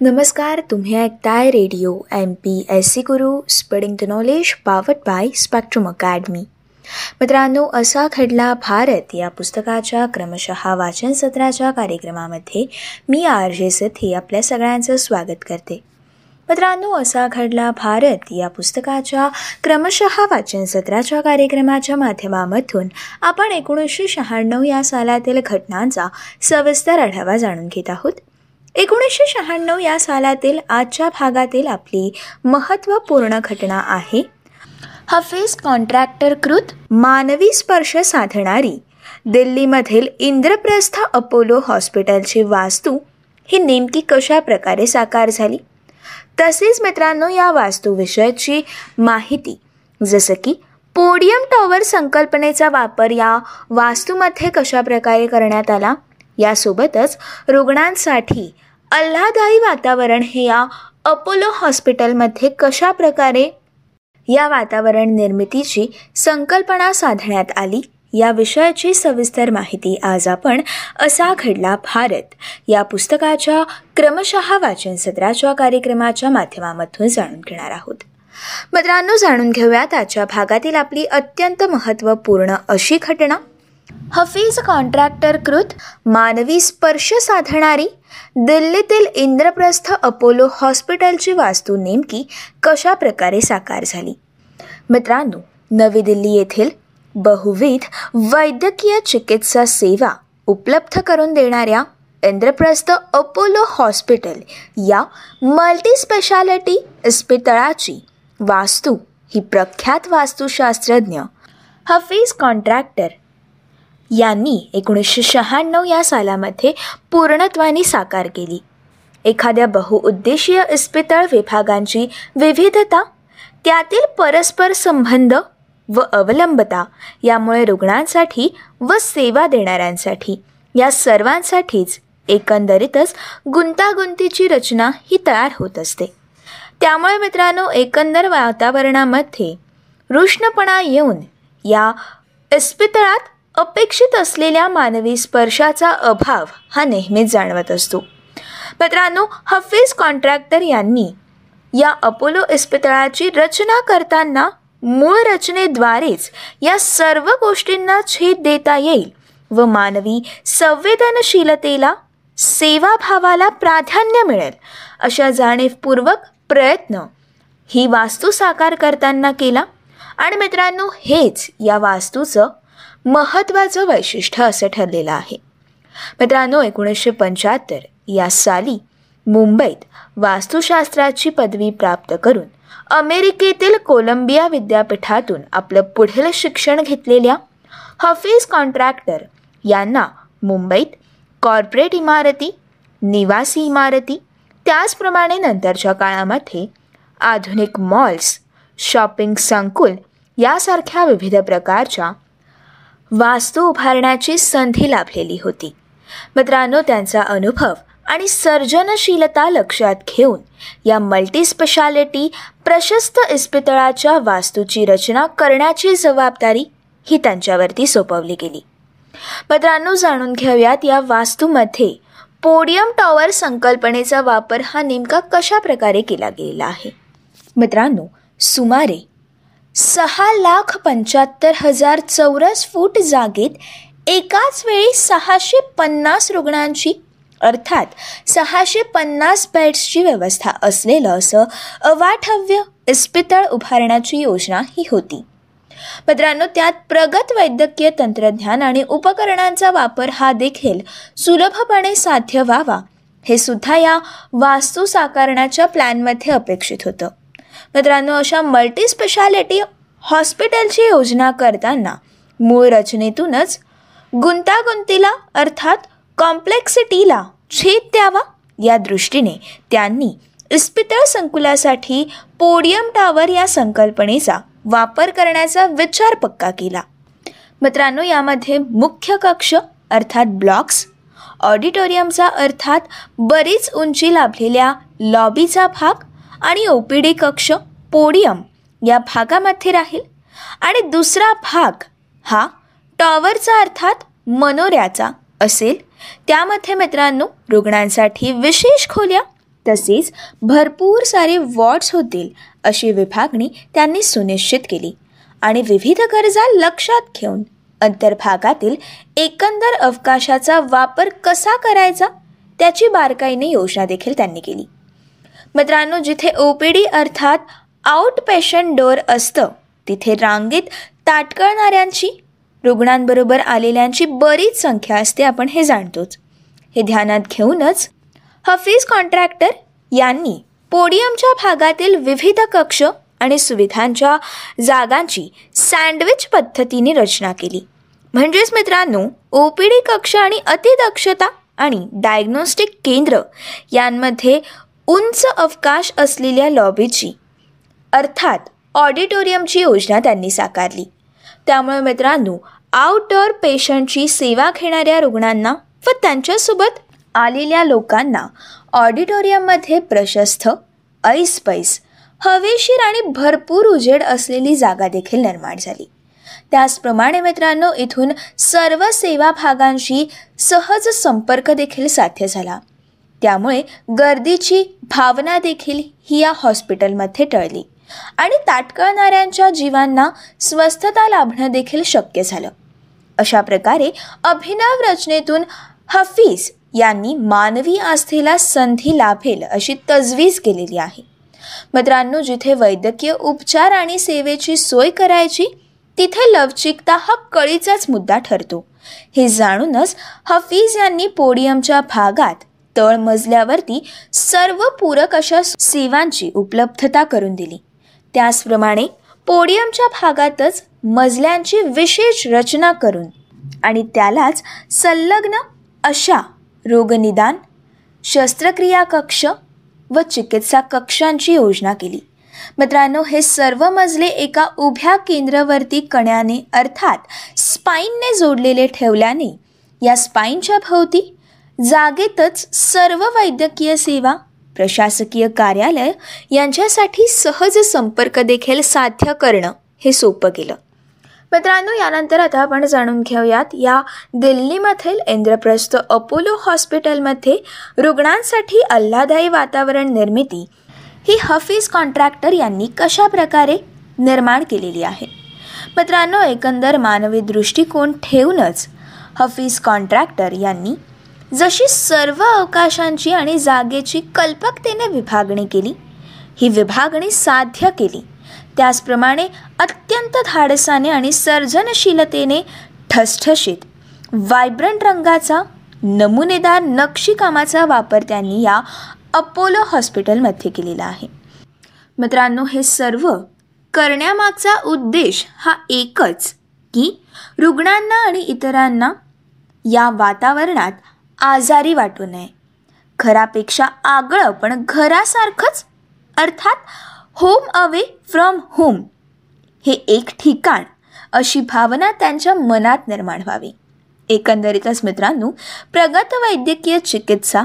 नमस्कार तुम्ही ऐकताय radio M P S C Guru spreading the knowledge powered by Spectrum Academy मित्रांनो असा घडला भारत या पुस्तकाच्या क्रमशः वाचन सत्राच्या कार्यक्रमामध्ये मी आर जे सथी आपल्या सगळ्यांचं स्वागत करते. मित्रांनो असा घडला भारत या पुस्तकाच्या क्रमशः वाचन सत्राच्या कार्यक्रमाच्या माध्यमामधून आपण एकोणीसशे शहाण्णव या सालातील घटनांचा सविस्तर आढावा जाणून घेत आहोत. एकोणीसशे शहाण्णव या सालातील आजच्या भागातील आपली महत्त्वपूर्ण घटना आहे. हफीज कॉन्ट्रॅक्टरकृत मानवी स्पर्श साधणारी दिल्लीमधील इंद्रप्रस्थ अपोलो हॉस्पिटलची वास्तू ही नेमकी कशा प्रकारे साकार झाली? तसेच मित्रांनो या वास्तूविषयाची माहिती जसं की पोडियम टॉवर संकल्पनेचा वापर या वास्तूमध्ये कशा प्रकारे करण्यात आला? यासोबतच रुग्णांसाठी आल्हादायी वातावरण हे या अपोलो हॉस्पिटलमध्ये कशा प्रकारे या वातावरण निर्मितीची संकल्पना साधण्यात आली या विषयाची सविस्तर माहिती आज आपण असा घडला भारत. या पुस्तकाच्या क्रमशः वाचन सत्राच्या कार्यक्रमाच्या माध्यमामधून जाणून घेणार आहोत. मित्रांनो जाणून घेऊयात आजच्या भागातील आपली अत्यंत महत्त्वपूर्ण अशी घटना. हफीज कॉन्ट्रॅक्टरकृत मानवी स्पर्श साधणारी दिल्लीतील इंद्रप्रस्थ अपोलो हॉस्पिटलची वास्तू नेमकी कशा प्रकारे साकार झाली? मित्रांनो नवी दिल्ली येथील बहुविध वैद्यकीय चिकित्सा सेवा उपलब्ध करून देणाऱ्या इंद्रप्रस्थ अपोलो हॉस्पिटल या मल्टीस्पेशालिटी इस्पितळाची वास्तू ही प्रख्यात वास्तुशास्त्रज्ञ हफीज कॉन्ट्रॅक्टर यांनी एकोणीसशे शहाण्णव या सालामध्ये पूर्णत्वाने साकार केली. एखाद्या बहुउद्देशीय इस्पितळ विभागांची विविधता त्यातील परस्पर संबंध व अवलंबता यामुळे रुग्णांसाठी व सेवा देणाऱ्यांसाठी या सर्वांसाठीच एकंदरीतच गुंतागुंतीची रचना ही तयार होत असते. त्यामुळे मित्रांनो एकंदर वातावरणामध्ये रुष्णपणा येऊन या इस्पितळात अपेक्षित असलेल्या मानवी स्पर्शाचा अभाव हा नेहमीच जाणवत असतो. मित्रांनो हफीज कॉन्ट्रॅक्टर यांनी या अपोलो इस्पितळाची रचना करताना मूळ रचनेद्वारेच या सर्व गोष्टींना छेद देता येईल व मानवी संवेदनशीलतेला सेवाभावाला प्राधान्य मिळेल अशा जाणीवपूर्वक प्रयत्न ही वास्तू साकार करताना केला. आणि मित्रांनो हेच या वास्तूचं महत्त्वाचं वैशिष्ट्य असं ठरलेलं आहे. मित्रांनो एकोणीसशे पंच्याहत्तर या साली मुंबईत वास्तुशास्त्राची पदवी प्राप्त करून अमेरिकेतील कोलंबिया विद्यापीठातून आपलं पुढील शिक्षण घेतलेल्या हफीज कॉन्ट्रॅक्टर यांना मुंबईत कॉर्पोरेट इमारती निवासी इमारती त्याचप्रमाणे नंतरच्या काळामध्ये आधुनिक मॉल्स शॉपिंग संकुल यासारख्या विविध प्रकारच्या वास्तू उभारण्याची संधी लाभलेली होती. मित्रांनो त्यांचा अनुभव आणि सर्जनशीलता लक्षात घेऊन या मल्टीस्पेशालिटी प्रशस्त इस्पितळाच्या वास्तूची रचना करण्याची जबाबदारी ही त्यांच्यावरती सोपवली गेली. मित्रांनो जाणून घेऊयात या वास्तूमध्ये पोडियम टॉवर संकल्पनेचा वापर हा नेमका कशा प्रकारे केला गेलेला आहे? मित्रांनो सुमारे सहा लाख पंच्याहत्तर हजार चौरस फूट जागेत एकाच वेळी सहाशे पन्नास रुग्णांची अर्थात सहाशे पन्नास बेड्सची व्यवस्था असलेलं असं अवाठव्य इस्पितळ उभारण्याची योजना ही होती. मित्रांनो त्यात प्रगत वैद्यकीय तंत्रज्ञान आणि उपकरणांचा वापर हा देखील सुलभपणे साध्य व्हावा हे सुद्धा या वास्तू साकारण्याच्या प्लॅनमध्ये अपेक्षित होतं. मित्रांनो अशा मल्टीस्पेशालिटी हॉस्पिटलची योजना करताना मूळ रचनेतूनच गुंतागुंतीला अर्थात कॉम्प्लेक्सिटीला छेद द्यावा. या दृष्टीने त्यांनी इस्पितळ संकुलासाठी पोडियम टॉवर या संकल्पनेचा वापर करण्याचा विचार पक्का केला. मित्रांनो यामध्ये मुख्य कक्ष अर्थात ब्लॉक्स ऑडिटोरियमचा अर्थात बरीच उंची लाभलेल्या लॉबीचा भाग आणि ओ पी डी कक्ष पोडियम या भागामध्ये राहील. आणि दुसरा भाग हा टॉवरचा अर्थात मनोऱ्याचा असेल. त्यामध्ये मित्रांनो रुग्णांसाठी विशेष खोल्या तसेच भरपूर सारे वॉर्ड्स होतील अशी विभागणी त्यांनी सुनिश्चित केली. आणि विविध गरजा लक्षात घेऊन अंतर्भागातील एकंदर अवकाशाचा वापर कसा करायचा त्याची बारकाईने योजना देखील त्यांनी केली. मित्रांनो जिथे ओ पी डी अर्थात आउट पेशंट डोअर असतं. तिथे रांगेत ताटकळणाऱ्यांची रुग्णांबरोबर आलेल्यांची बरीच संख्या असते आपण हे जाणतोच. हे ध्यानात घेऊनच हफीज कॉन्ट्रॅक्टर यांनी पोडियमच्या भागातील विविध कक्ष आणि सुविधांच्या जागांची सँडविच पद्धतीने रचना केली. म्हणजेच मित्रांनो ओ पी डी कक्ष आणि अतिदक्षता आणि डायग्नोस्टिक केंद्र यांमध्ये उंच अवकाश असलेल्या लॉबीची अर्थात ऑडिटोरियमची योजना त्यांनी साकारली. त्यामुळे मित्रांनो आउटडोअर पेशंटची सेवा घेणाऱ्या रुग्णांना व त्यांच्यासोबत आलेल्या लोकांना ऑडिटोरियममध्ये प्रशस्त ऐसपैस हवेशीर आणि भरपूर उजेड असलेली जागा देखील निर्माण झाली. त्याचप्रमाणे मित्रांनो इथून सर्व सेवा भागांशी सहज संपर्क देखील साध्य झाला. त्यामुळे गर्दीची भावना देखील ही या हॉस्पिटलमध्ये टळली. आणि ताटकळणाऱ्यांच्या जीवांना स्वस्थता लाभणं देखील शक्य झालं. अशा प्रकारे अभिनव रचनेतून हफीज यांनी मानवी आस्थेला संधी लाभेल अशी तजवीज केलेली आहे. मित्रांनो जिथे वैद्यकीय उपचार आणि सेवेची सोय करायची तिथे लवचिकता हा कळीचाच मुद्दा ठरतो. हे जाणूनच हफीज यांनी पोडियमच्या भागात तळमजल्यावरती सर्व पूरक अशा सेवांची उपलब्धता करून दिली. त्याचप्रमाणे पोडियमच्या भागातच मजल्यांची विशेष रचना करून आणि त्यालाच संलग्न अशा रोगनिदान शस्त्रक्रिया कक्ष व चिकित्सा कक्षांची योजना केली. मित्रांनो हे सर्व मजले एका उभ्या केंद्रवरती कण्याने अर्थात स्पाईनने जोडलेले ठेवल्याने या स्पाईनच्या भोवती जागेतच सर्व वैद्यकीय सेवा प्रशासकीय कार्यालय यांच्यासाठी सहज संपर्क देखील साध्य करणं हे सोपं केलं मित्रांनो यानंतर आता आपण जाणून घेऊयात या दिल्लीमधील इंद्रप्रस्थ अपोलो हॉस्पिटलमध्ये रुग्णांसाठी आल्हादायी वातावरण निर्मिती ही हफीज कॉन्ट्रॅक्टर यांनी कशा प्रकारे निर्माण केलेली आहे? मित्रांनो एकंदर मानवी दृष्टिकोन ठेवूनच हफीज कॉन्ट्रॅक्टर यांनी जशी सर्व अवकाशांची आणि जागेची कल्पकतेने विभागणी केली ही विभागणी साध्य केली. त्याचप्रमाणे अत्यंत धाडसाने आणि सर्जनशीलतेने ठसठशीत वायब्रंट रंगाचा नमुनेदार नक्षीकामाचा वापर त्यांनी या अपोलो हॉस्पिटलमध्ये केलेला आहे. मित्रांनो हे सर्व करण्यामागचा उद्देश हा एकच की रुग्णांना आणि इतरांना या वातावरणात आजारी वाटू नये. घरापेक्षा आगळं पण घरासारखंच अर्थात होम अवे फ्रॉम होम हे एक ठिकाण अशी भावना त्यांच्या मनात निर्माण व्हावी. एकंदरीतच मित्रांनो प्रगत वैद्यकीय चिकित्सा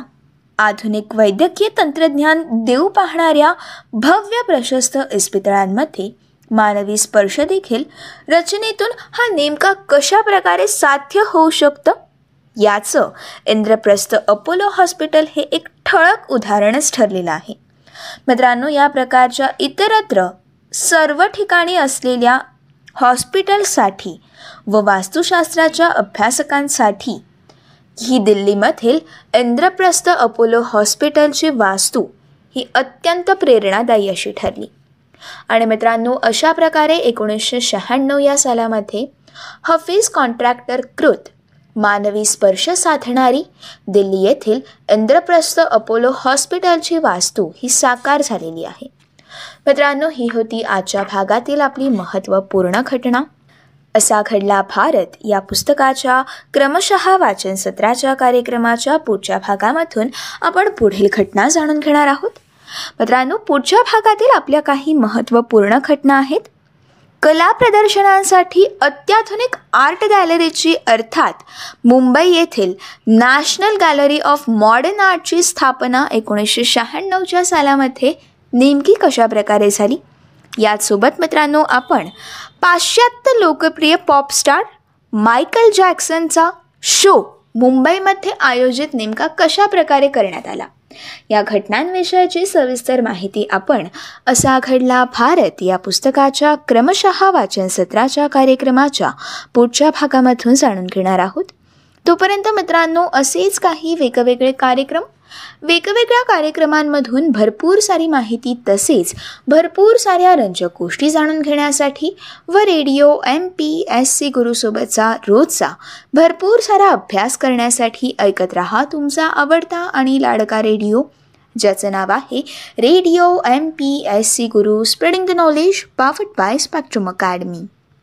आधुनिक वैद्यकीय तंत्रज्ञान देऊ पाहणाऱ्या भव्य प्रशस्त इस्पितळांमध्ये मानवी स्पर्श देखील रचनेतून हा नेमका कशा प्रकारे साध्य होऊ शकतं? याचं इंद्रप्रस्थ अपोलो हॉस्पिटल हे एक ठळक उदाहरणच ठरलेलं आहे. मित्रांनो या प्रकारच्या इतरत्र सर्व ठिकाणी असलेल्या हॉस्पिटलसाठी व वास्तुशास्त्राच्या अभ्यासकांसाठी ही दिल्लीमधील इंद्रप्रस्थ अपोलो हॉस्पिटलची वास्तू ही अत्यंत प्रेरणादायी अशी ठरली. आणि मित्रांनो अशा प्रकारे एकोणीसशे शहाण्णव या सालामध्ये हफीज कॉन्ट्रॅक्टर कृत मानवी स्पर्श साधणारी दिल्ली येथील इंद्रप्रस्थ अपोलो हॉस्पिटलची वास्तू ही साकार झालेली आहे. मित्रांनो ही होती आजच्या भागातील आपली महत्त्वपूर्ण घटना. असा घडला भारत या पुस्तकाच्या क्रमशः वाचन सत्राच्या कार्यक्रमाच्या पुढच्या भागामधून आपण पुढील घटना जाणून घेणार आहोत. मित्रांनो पुढच्या भागातील आपल्या काही महत्त्वपूर्ण घटना आहेत. कला प्रदर्शनांसाठी अत्याधुनिक आर्ट गॅलरीची अर्थात मुंबई येथील नॅशनल गॅलरी ऑफ मॉडर्न आर्टची स्थापना एकोणीसशे शहाण्णवच्या सालामध्ये नेमकी कशा प्रकारे झाली? याचसोबत मित्रांनो आपण पाश्चात्य लोकप्रिय पॉपस्टार मायकल जॅक्सनचा शो मुंबईमध्ये आयोजित नेमका कशा प्रकारे करण्यात आला? या घटनांविषयीची सविस्तर माहिती आपण असा घडला भारत या पुस्तकाच्या क्रमशः वाचन सत्राच्या कार्यक्रमाच्या पुढच्या भागामधून जाणून घेणार आहोत. तोपर्यंत मित्रांनो असेच काही वेगवेगळे कार्यक्रम वेगवेगळ्या कार्यक्रमांमधून भरपूर सारी माहिती तसेच भरपूर साऱ्या रंजक गोष्टी जाणून घेण्यासाठी व radio M P S C गुरुसोबतचा रोजचा भरपूर सारा अभ्यास करण्यासाठी ऐकत रहा तुमचा आवडता आणि लाडका रेडिओ ज्याचं नाव आहे radio M P S C Guru spreading the knowledge powered by Spectrum Academy